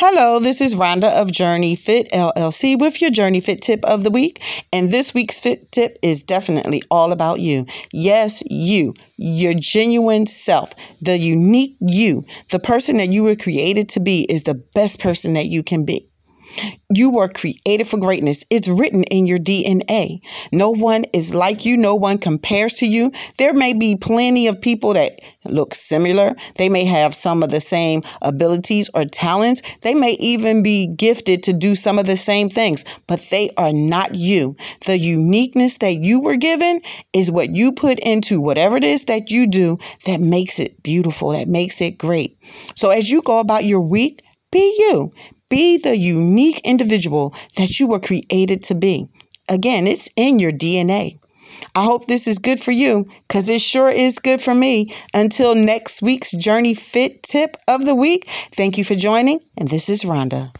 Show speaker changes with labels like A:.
A: Hello, this is Rhonda of Journey Fit LLC with your Journey Fit tip of the week. And this week's fit tip is definitely all about you. Yes, you, your genuine self, the unique you, the person that you were created to be is the best person that you can be. You were created for greatness. It's written in your DNA. No one is like you. No one compares to you. There may be plenty of people that look similar. They may have some of the same abilities or talents. They may even be gifted to do some of the same things, but they are not you. The uniqueness that you were given is what you put into whatever it is that you do that makes it beautiful, that makes it great. So as you go about your week, be you. Be the unique individual that you were created to be. Again, it's in your DNA. I hope this is good for you because it sure is good for me. Until next week's Journey Fit tip of the week, thank you for joining. And this is Rhonda.